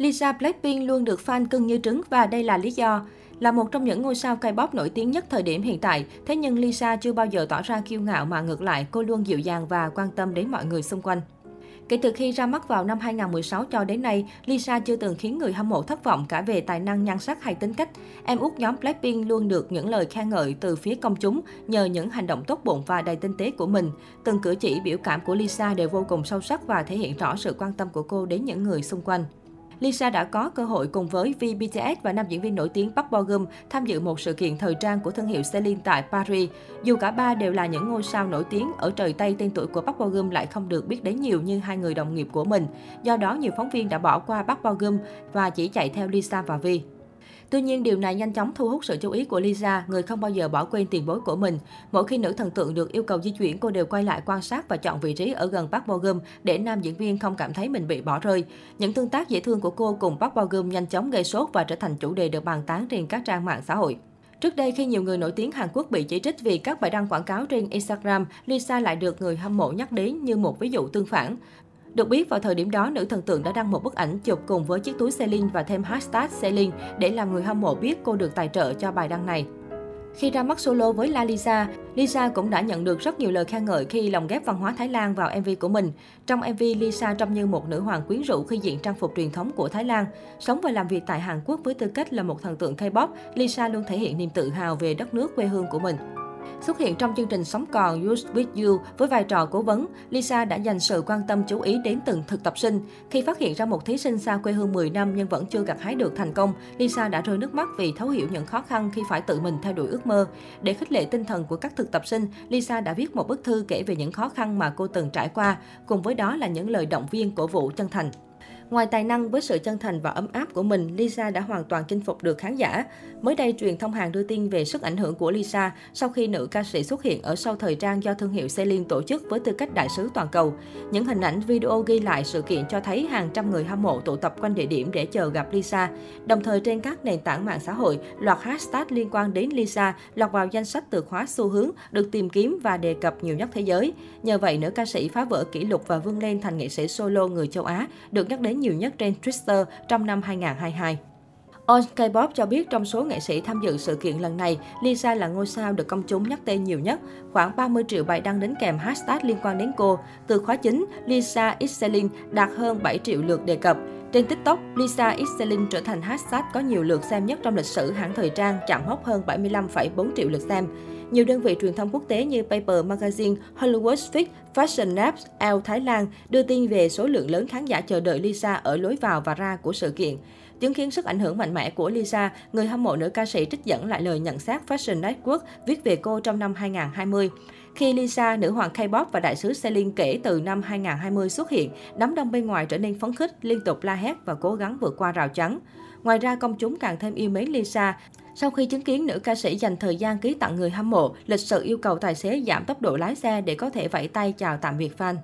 Lisa Blackpink luôn được fan cưng như trứng và đây là lý do. Là một trong những ngôi sao K-pop nổi tiếng nhất thời điểm hiện tại, thế nhưng Lisa chưa bao giờ tỏ ra kiêu ngạo mà ngược lại cô luôn dịu dàng và quan tâm đến mọi người xung quanh. Kể từ khi ra mắt vào năm 2016 cho đến nay, Lisa chưa từng khiến người hâm mộ thất vọng cả về tài năng nhan sắc hay tính cách. Em út nhóm Blackpink luôn được những lời khen ngợi từ phía công chúng nhờ những hành động tốt bụng và đầy tinh tế của mình. Từng cử chỉ biểu cảm của Lisa đều vô cùng sâu sắc và thể hiện rõ sự quan tâm của cô đến những người xung quanh. Lisa đã có cơ hội cùng với V, BTS và nam diễn viên nổi tiếng Park Bo Gum tham dự một sự kiện thời trang của thương hiệu Celine tại Paris. Dù cả ba đều là những ngôi sao nổi tiếng, ở trời Tây tên tuổi của Park Bo Gum lại không được biết đến nhiều như hai người đồng nghiệp của mình. Do đó, nhiều phóng viên đã bỏ qua Park Bo Gum và chỉ chạy theo Lisa và Vi. Tuy nhiên, điều này nhanh chóng thu hút sự chú ý của Lisa, người không bao giờ bỏ quên tiền bối của mình. Mỗi khi nữ thần tượng được yêu cầu di chuyển, cô đều quay lại quan sát và chọn vị trí ở gần Park Bo Gum để nam diễn viên không cảm thấy mình bị bỏ rơi. Những tương tác dễ thương của cô cùng Park Bo Gum nhanh chóng gây sốt và trở thành chủ đề được bàn tán trên các trang mạng xã hội. Trước đây, khi nhiều người nổi tiếng Hàn Quốc bị chỉ trích vì các bài đăng quảng cáo trên Instagram, Lisa lại được người hâm mộ nhắc đến như một ví dụ tương phản. Được biết, vào thời điểm đó, nữ thần tượng đã đăng một bức ảnh chụp cùng với chiếc túi Celine và thêm hashtag Celine để làm người hâm mộ biết cô được tài trợ cho bài đăng này. Khi ra mắt solo với La Lisa, Lisa cũng đã nhận được rất nhiều lời khen ngợi khi lồng ghép văn hóa Thái Lan vào MV của mình. Trong MV, Lisa trông như một nữ hoàng quyến rũ khi diện trang phục truyền thống của Thái Lan. Sống và làm việc tại Hàn Quốc với tư cách là một thần tượng K-pop, Lisa luôn thể hiện niềm tự hào về đất nước quê hương của mình. Xuất hiện trong chương trình Sống còn Youth With You với vai trò cố vấn, Lisa đã dành sự quan tâm chú ý đến từng thực tập sinh. Khi phát hiện ra một thí sinh xa quê hương 10 năm nhưng vẫn chưa gặt hái được thành công, Lisa đã rơi nước mắt vì thấu hiểu những khó khăn khi phải tự mình theo đuổi ước mơ. Để khích lệ tinh thần của các thực tập sinh, Lisa đã viết một bức thư kể về những khó khăn mà cô từng trải qua, cùng với đó là những lời động viên cổ vũ chân thành. Ngoài tài năng với sự chân thành và ấm áp của mình, Lisa đã hoàn toàn chinh phục được khán giả. Mới đây, truyền thông Hàn đưa tin về sức ảnh hưởng của Lisa sau khi nữ ca sĩ xuất hiện ở sau thời trang do thương hiệu Celine tổ chức với tư cách đại sứ toàn cầu. Những hình ảnh video ghi lại sự kiện cho thấy hàng trăm người hâm mộ tụ tập quanh địa điểm để chờ gặp Lisa. Đồng thời trên các nền tảng mạng xã hội, loạt hashtag liên quan đến Lisa lọt vào danh sách từ khóa xu hướng được tìm kiếm và đề cập nhiều nhất thế giới. Nhờ vậy, nữ ca sĩ phá vỡ kỷ lục và vươn lên thành nghệ sĩ solo người châu Á, được nhắc đến nhiều nhất trên Twitter trong năm 2022. On K-pop cho biết trong số nghệ sĩ tham dự sự kiện lần này, Lisa là ngôi sao được công chúng nhắc tên nhiều nhất. Khoảng 30 triệu bài đăng đến kèm hashtag liên quan đến cô. Từ khóa chính, Lisa Iselin đạt hơn 7 triệu lượt đề cập. Trên TikTok, Lisa iselin trở thành hashtag có nhiều lượt xem nhất trong lịch sử hãng thời trang, chạm mốc hơn 75,4 triệu lượt xem. Nhiều đơn vị truyền thông quốc tế như Paper Magazine, Hollywood Fix, Fashion Naps, Elle Thái Lan đưa tin về số lượng lớn khán giả chờ đợi Lisa ở lối vào và ra của sự kiện. Chứng kiến sức ảnh hưởng mạnh mẽ của Lisa, người hâm mộ nữ ca sĩ trích dẫn lại lời nhận xét Fashion Network viết về cô trong năm 2020. Khi Lisa, nữ hoàng K-pop và đại sứ Celine kể từ năm 2020 xuất hiện, đám đông bên ngoài trở nên phấn khích, liên tục la hét và cố gắng vượt qua rào chắn. Ngoài ra, công chúng càng thêm yêu mến Lisa sau khi chứng kiến nữ ca sĩ dành thời gian ký tặng người hâm mộ, lịch sự yêu cầu tài xế giảm tốc độ lái xe để có thể vẫy tay chào tạm biệt fan.